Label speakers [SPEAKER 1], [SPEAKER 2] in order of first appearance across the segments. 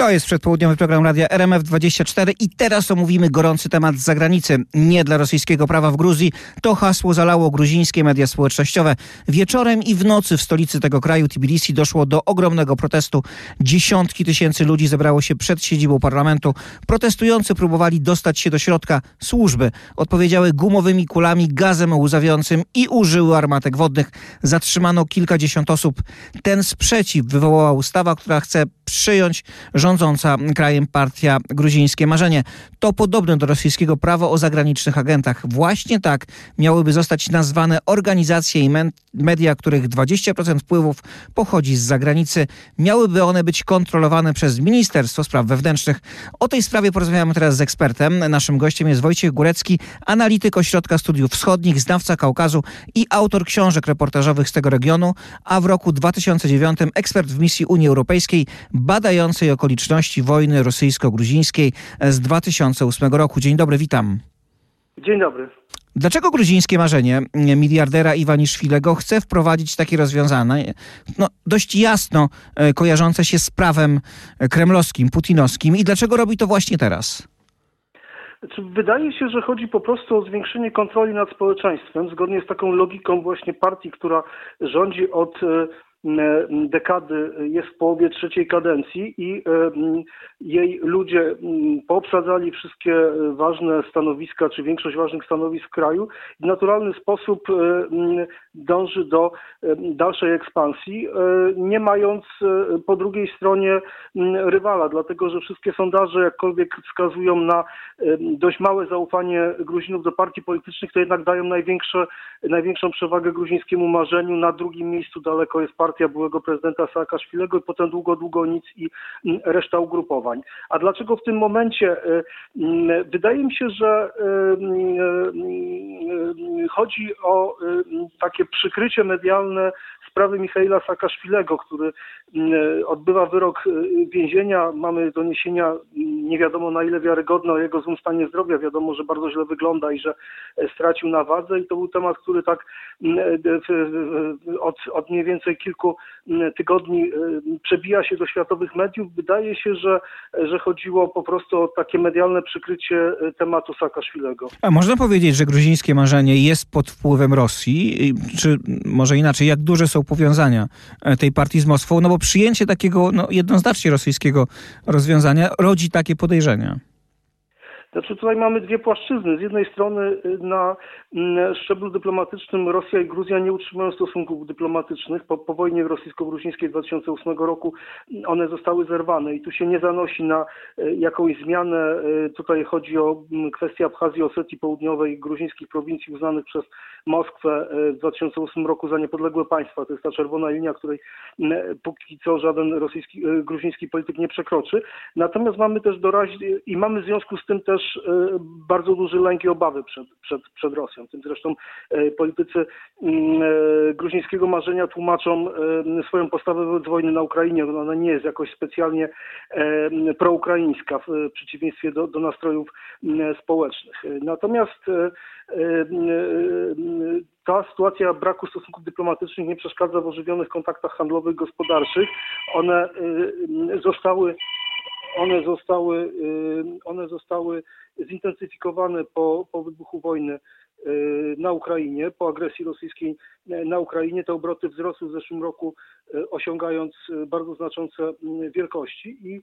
[SPEAKER 1] To jest przedpołudniowy program Radia RMF24 i teraz omówimy gorący temat z zagranicy. Nie dla rosyjskiego prawa w Gruzji. To hasło zalało gruzińskie media społecznościowe. Wieczorem i w nocy w stolicy tego kraju, Tbilisi, doszło do ogromnego protestu. Dziesiątki tysięcy ludzi zebrało się przed siedzibą parlamentu. Protestujący próbowali dostać się do środka. Służby odpowiedziały gumowymi kulami, gazem łzawiącym i użyły armatek wodnych. Zatrzymano kilkadziesiąt osób. Ten sprzeciw wywołała ustawa, która chce przyjąć rządząca krajem partia Gruzińskie Marzenie. To podobne do rosyjskiego prawa o zagranicznych agentach. Właśnie tak miałyby zostać nazwane organizacje i media, których 20% wpływów pochodzi z zagranicy. Miałyby one być kontrolowane przez Ministerstwo Spraw Wewnętrznych. O tej sprawie porozmawiamy teraz z ekspertem. Naszym gościem jest Wojciech Górecki, analityk Ośrodka Studiów Wschodnich, znawca Kaukazu i autor książek reportażowych z tego regionu, a w roku 2009 ekspert w misji Unii Europejskiej badającej okoliczności wojny rosyjsko-gruzińskiej z 2008 roku. Dzień dobry, witam.
[SPEAKER 2] Dzień dobry.
[SPEAKER 1] Dlaczego gruzińskie marzenie miliardera Iwaniszwilego chce wprowadzić takie rozwiązanie, no, dość jasno e, kojarzące się z prawem kremlowskim, putinowskim i dlaczego robi to właśnie teraz?
[SPEAKER 2] Wydaje się, że chodzi po prostu o zwiększenie kontroli nad społeczeństwem, zgodnie z taką logiką właśnie partii, która rządzi od e, dekady jest w połowie trzeciej kadencji i jej ludzie poobsadzali wszystkie ważne stanowiska, czy większość ważnych stanowisk w kraju i w naturalny sposób dąży do dalszej ekspansji, e, nie mając e, po drugiej stronie rywala, dlatego że wszystkie sondaże jakkolwiek wskazują na dość małe zaufanie Gruzinów do partii politycznych, to jednak dają największe, największą przewagę gruzińskiemu marzeniu. Na drugim miejscu daleko jest partia partia byłego prezydenta Saakaszwilego i potem długo, długo nic i reszta ugrupowań. A dlaczego w tym momencie? Y, mm, wydaje mi się, że y, y, chodzi o takie przykrycie medialne sprawy Michaela Saakaszwilego, który odbywa wyrok więzienia. Mamy doniesienia nie wiadomo na ile wiarygodne o jego złym stanie zdrowia. Wiadomo, że bardzo źle wygląda i że e, stracił na wadze i to był temat, który tak od, od mniej więcej kilku mm, tygodni y, przebija się do światowych mediów. Wydaje się, że, że chodziło po prostu o takie medialne przykrycie y, tematu Saakaszwilego.
[SPEAKER 1] A można powiedzieć, że gruzińskie marzenie jest pod wpływem Rosji? Czy może inaczej, jak duże są powiązania e, tej partii z Moskwą? No bo przyjęcie takiego no, jednoznacznie rosyjskiego rozwiązania rodzi takie podejrzenia.
[SPEAKER 2] Znaczy tutaj mamy dwie płaszczyzny. Z jednej strony y, na mm, szczeblu dyplomatycznym Rosja i Gruzja nie utrzymują stosunków dyplomatycznych. Po, po wojnie rosyjsko-gruzińskiej 2008 roku one zostały zerwane i tu się nie zanosi na y, jakąś zmianę. Y, tutaj chodzi o mm, kwestię Abchazji, Osetii Południowej, gruzińskich prowincji uznanych przez Moskwę w 2008 roku za niepodległe państwa. To jest ta czerwona linia, której mm, póki co żaden rosyjski, gruziński polityk nie przekroczy. Natomiast mamy też doraźnie i mamy w związku z tym też też e, bardzo duży lęk i obawy przed, przed, przed Rosją. Tym zresztą e, politycy mm, e, gruzińskiego marzenia tłumaczą swoją postawę wobec wojny na Ukrainie. Ona nie jest jakoś specjalnie proukraińska w przeciwieństwie do, do nastrojów społecznych. Natomiast ta sytuacja braku stosunków dyplomatycznych nie przeszkadza w ożywionych kontaktach handlowych, gospodarczych. One zostały one zostały, y, one zostały zintensyfikowane po, po wybuchu wojny y, na Ukrainie, po agresji rosyjskiej na Ukrainie. Te obroty wzrosły w zeszłym roku, y, osiągając bardzo znaczące wielkości i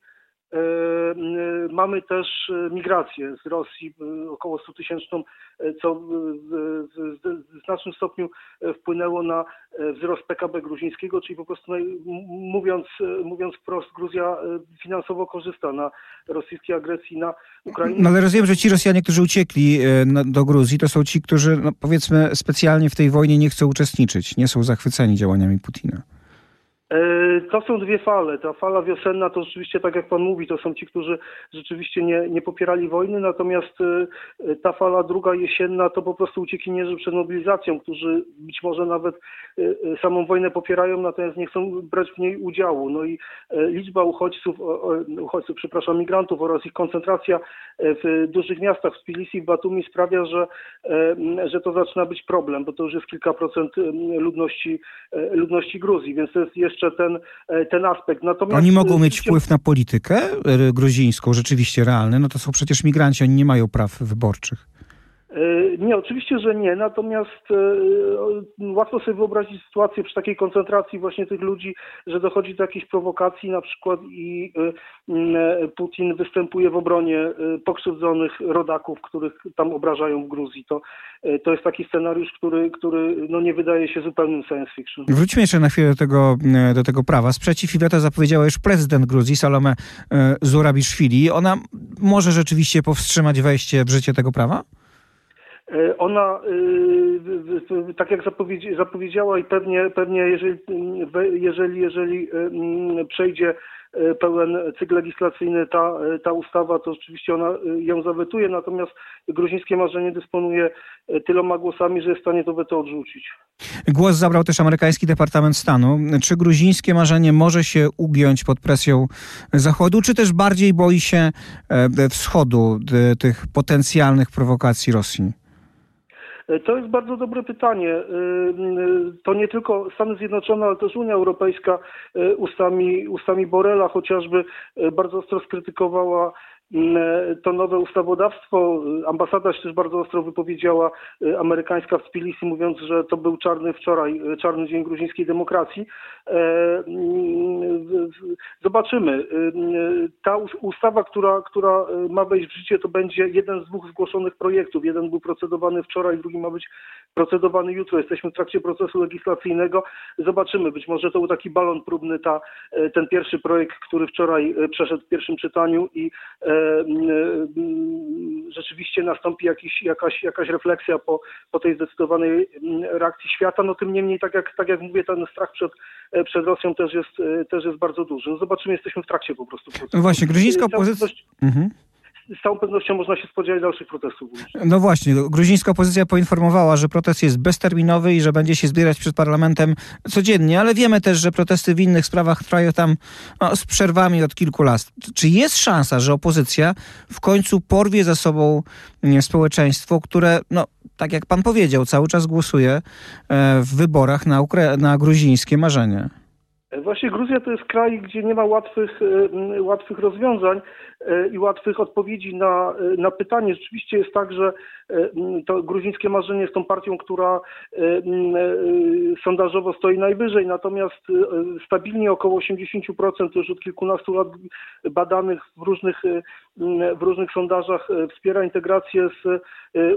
[SPEAKER 2] mamy też e, migrację z Rosji, e, około 100 tysięczną, co w znacznym stopniu wpłynęło na wzrost PKB gruzińskiego, czyli po prostu mówiąc, mówiąc wprost, Gruzja finansowo korzysta na rosyjskiej agresji na Ukrainę.
[SPEAKER 1] No ale rozumiem, że ci Rosjanie, którzy uciekli do Gruzji, to są ci, którzy no, powiedzmy specjalnie w tej wojnie nie chcą uczestniczyć, nie są zachwyceni działaniami Putina.
[SPEAKER 2] E, to są dwie fale. Ta fala wiosenna to rzeczywiście, tak jak Pan mówi, to są ci, którzy rzeczywiście nie, nie popierali wojny, natomiast e, ta fala druga jesienna to po prostu uciekinierzy przed mobilizacją, którzy być może nawet e, samą wojnę popierają, natomiast nie chcą brać w niej udziału. No i liczba uchodźców, uchodźców, przepraszam, migrantów oraz ich koncentracja w dużych miastach, w Tbilisi, w Batumi sprawia, że, że to zaczyna być problem, bo to już jest kilka procent ludności, ludności Gruzji, więc to jest jeszcze jeszcze ten, ten aspekt.
[SPEAKER 1] Natomiast oni mogą mieć wpływ na politykę gruzińską, rzeczywiście realny. No to są przecież migranci, oni nie mają praw wyborczych.
[SPEAKER 2] E, nie, oczywiście, że nie. Natomiast e, łatwo sobie wyobrazić sytuację przy takiej koncentracji właśnie tych ludzi, że dochodzi do jakiejś prowokacji na przykład i e, Putin występuje w obronie pokrzywdzonych rodaków, których tam obrażają w Gruzji. To, to jest taki scenariusz, który, który no nie wydaje się zupełnym science fiction.
[SPEAKER 1] Wróćmy jeszcze na chwilę do tego, do tego prawa. Sprzeciw i weto zapowiedziała już prezydent Gruzji, Salome Zurabiszwili. Ona może rzeczywiście powstrzymać wejście w życie tego prawa?
[SPEAKER 2] E, ona, e, tak jak zapowiedziała i pewnie, pewnie jeżeli, jeżeli, jeżeli e, przejdzie pełen cykl legislacyjny ta, ta ustawa, to oczywiście ona ją zawetuje, natomiast gruzińskie marzenie dysponuje tyloma głosami, że jest w stanie to weto odrzucić.
[SPEAKER 1] Głos zabrał też amerykański Departament Stanu. Czy gruzińskie marzenie może się ugiąć pod presją Zachodu, czy też bardziej boi się wschodu tych potencjalnych prowokacji Rosji?
[SPEAKER 2] To jest bardzo dobre pytanie. Y, y, to nie tylko Stany Zjednoczone, ale też Unia Europejska y, ustami, ustami Borela chociażby bardzo ostro skrytykowała to nowe ustawodawstwo. Ambasada się też bardzo ostro wypowiedziała e, amerykańska w Tbilisi, mówiąc, że to był czarny wczoraj, e, czarny dzień gruzińskiej demokracji. Mm, zobaczymy. Ta ustawa, która, która ma wejść w życie, to będzie jeden z dwóch zgłoszonych projektów. Jeden był procedowany wczoraj, drugi ma być procedowany jutro. Jesteśmy w trakcie procesu legislacyjnego. Zobaczymy. Być może to był taki balon próbny, ta, ten pierwszy projekt, który wczoraj przeszedł w pierwszym czytaniu i rzeczywiście nastąpi jakiś, jakaś, jakaś refleksja po, po tej zdecydowanej reakcji świata. No tym niemniej, tak jak, tak jak mówię, ten strach przed, przed Rosją też jest, też jest bardzo duży. No zobaczymy, jesteśmy w trakcie po prostu.
[SPEAKER 1] No właśnie, gruzińska opozycja... Mhm
[SPEAKER 2] z całą pewnością można się spodziewać dalszych protestów.
[SPEAKER 1] No właśnie, gruzińska opozycja poinformowała, że protest jest bezterminowy i że będzie się zbierać przed parlamentem codziennie, ale wiemy też, że protesty w innych sprawach trwają tam no, z przerwami od kilku lat. Czy jest szansa, że opozycja w końcu porwie za sobą społeczeństwo, które, no, tak jak pan powiedział, cały czas głosuje e, w wyborach na, Ukra- na gruzińskie marzenie?
[SPEAKER 2] Właśnie Gruzja to jest kraj, gdzie nie ma łatwych, e, łatwych rozwiązań. E, i łatwych odpowiedzi na, e, na pytanie. Rzeczywiście jest tak, że to gruzińskie marzenie jest tą partią, która sondażowo stoi najwyżej, natomiast stabilnie około 80% już od kilkunastu lat badanych w różnych, w różnych sondażach wspiera integrację z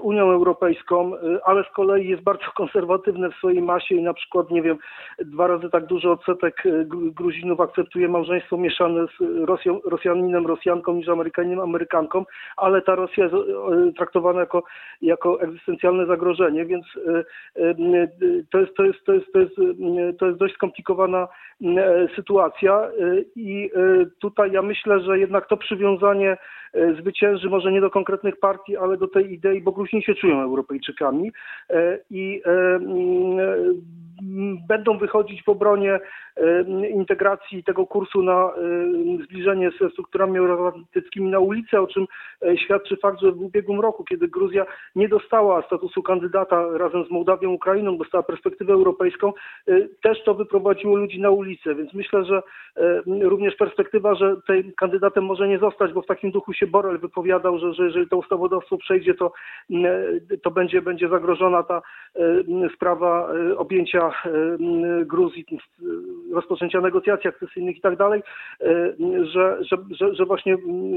[SPEAKER 2] Unią Europejską, ale z kolei jest bardzo konserwatywne w swojej masie i na przykład, nie wiem, dwa razy tak duży odsetek Gruzinów akceptuje małżeństwo mieszane z Rosją, Rosjaninem, Rosjanką niż Amerykaninem, Amerykankom, ale ta Rosja jest e, traktowana jako, jako egzystencjalne zagrożenie, więc e, e, to jest, to jest, to jest, to jest, to jest dość skomplikowana sytuacja i tutaj ja myślę, że jednak to przywiązanie zwycięży może nie do konkretnych partii, ale do tej idei, bo Gruzini się czują Europejczykami i będą wychodzić w obronie integracji tego kursu na zbliżenie ze strukturami euroatlantyckimi na ulicę, o czym e, świadczy fakt, że w ubiegłym roku, kiedy Gruzja nie dostała statusu kandydata razem z Mołdawią, Ukrainą, dostała perspektywę europejską, e, też to wyprowadziło ludzi na ulicę, więc myślę, że e, również perspektywa, że tym kandydatem może nie zostać, bo w takim duchu się Borel wypowiadał, że, że jeżeli to ustawodawstwo przejdzie, to, to będzie, będzie zagrożona ta sprawa objęcia Gruzji, rozpoczęcia negocjacji akcesyjnych i tak dalej, że, że, że, że właśnie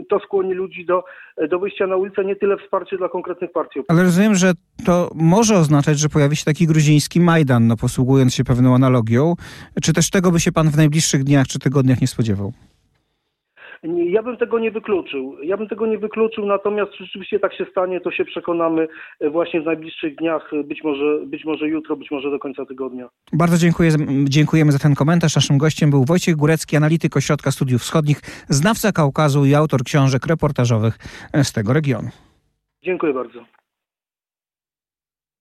[SPEAKER 2] to skłoni ludzi do, do wyjścia na ulicę, nie tyle wsparcie dla konkretnych partii.
[SPEAKER 1] Ale rozumiem, że to może oznaczać, że pojawi się taki gruziński Majdan, no posługując się pewną analogią. Czy też tego by się pan w najbliższych dniach czy tygodniach nie spodziewał?
[SPEAKER 2] Ja bym tego nie wykluczył. Ja bym tego nie wykluczył, natomiast rzeczywiście tak się stanie, to się przekonamy e, właśnie w najbliższych dniach, e, być może, być może jutro, być może do końca tygodnia.
[SPEAKER 1] Bardzo dziękuję, dziękujemy za ten komentarz. Naszym gościem był Wojciech Górecki, analityk Ośrodka Studiów Wschodnich, znawca Kaukazu i autor książek reportażowych e, z tego regionu.
[SPEAKER 2] Dziękuję bardzo.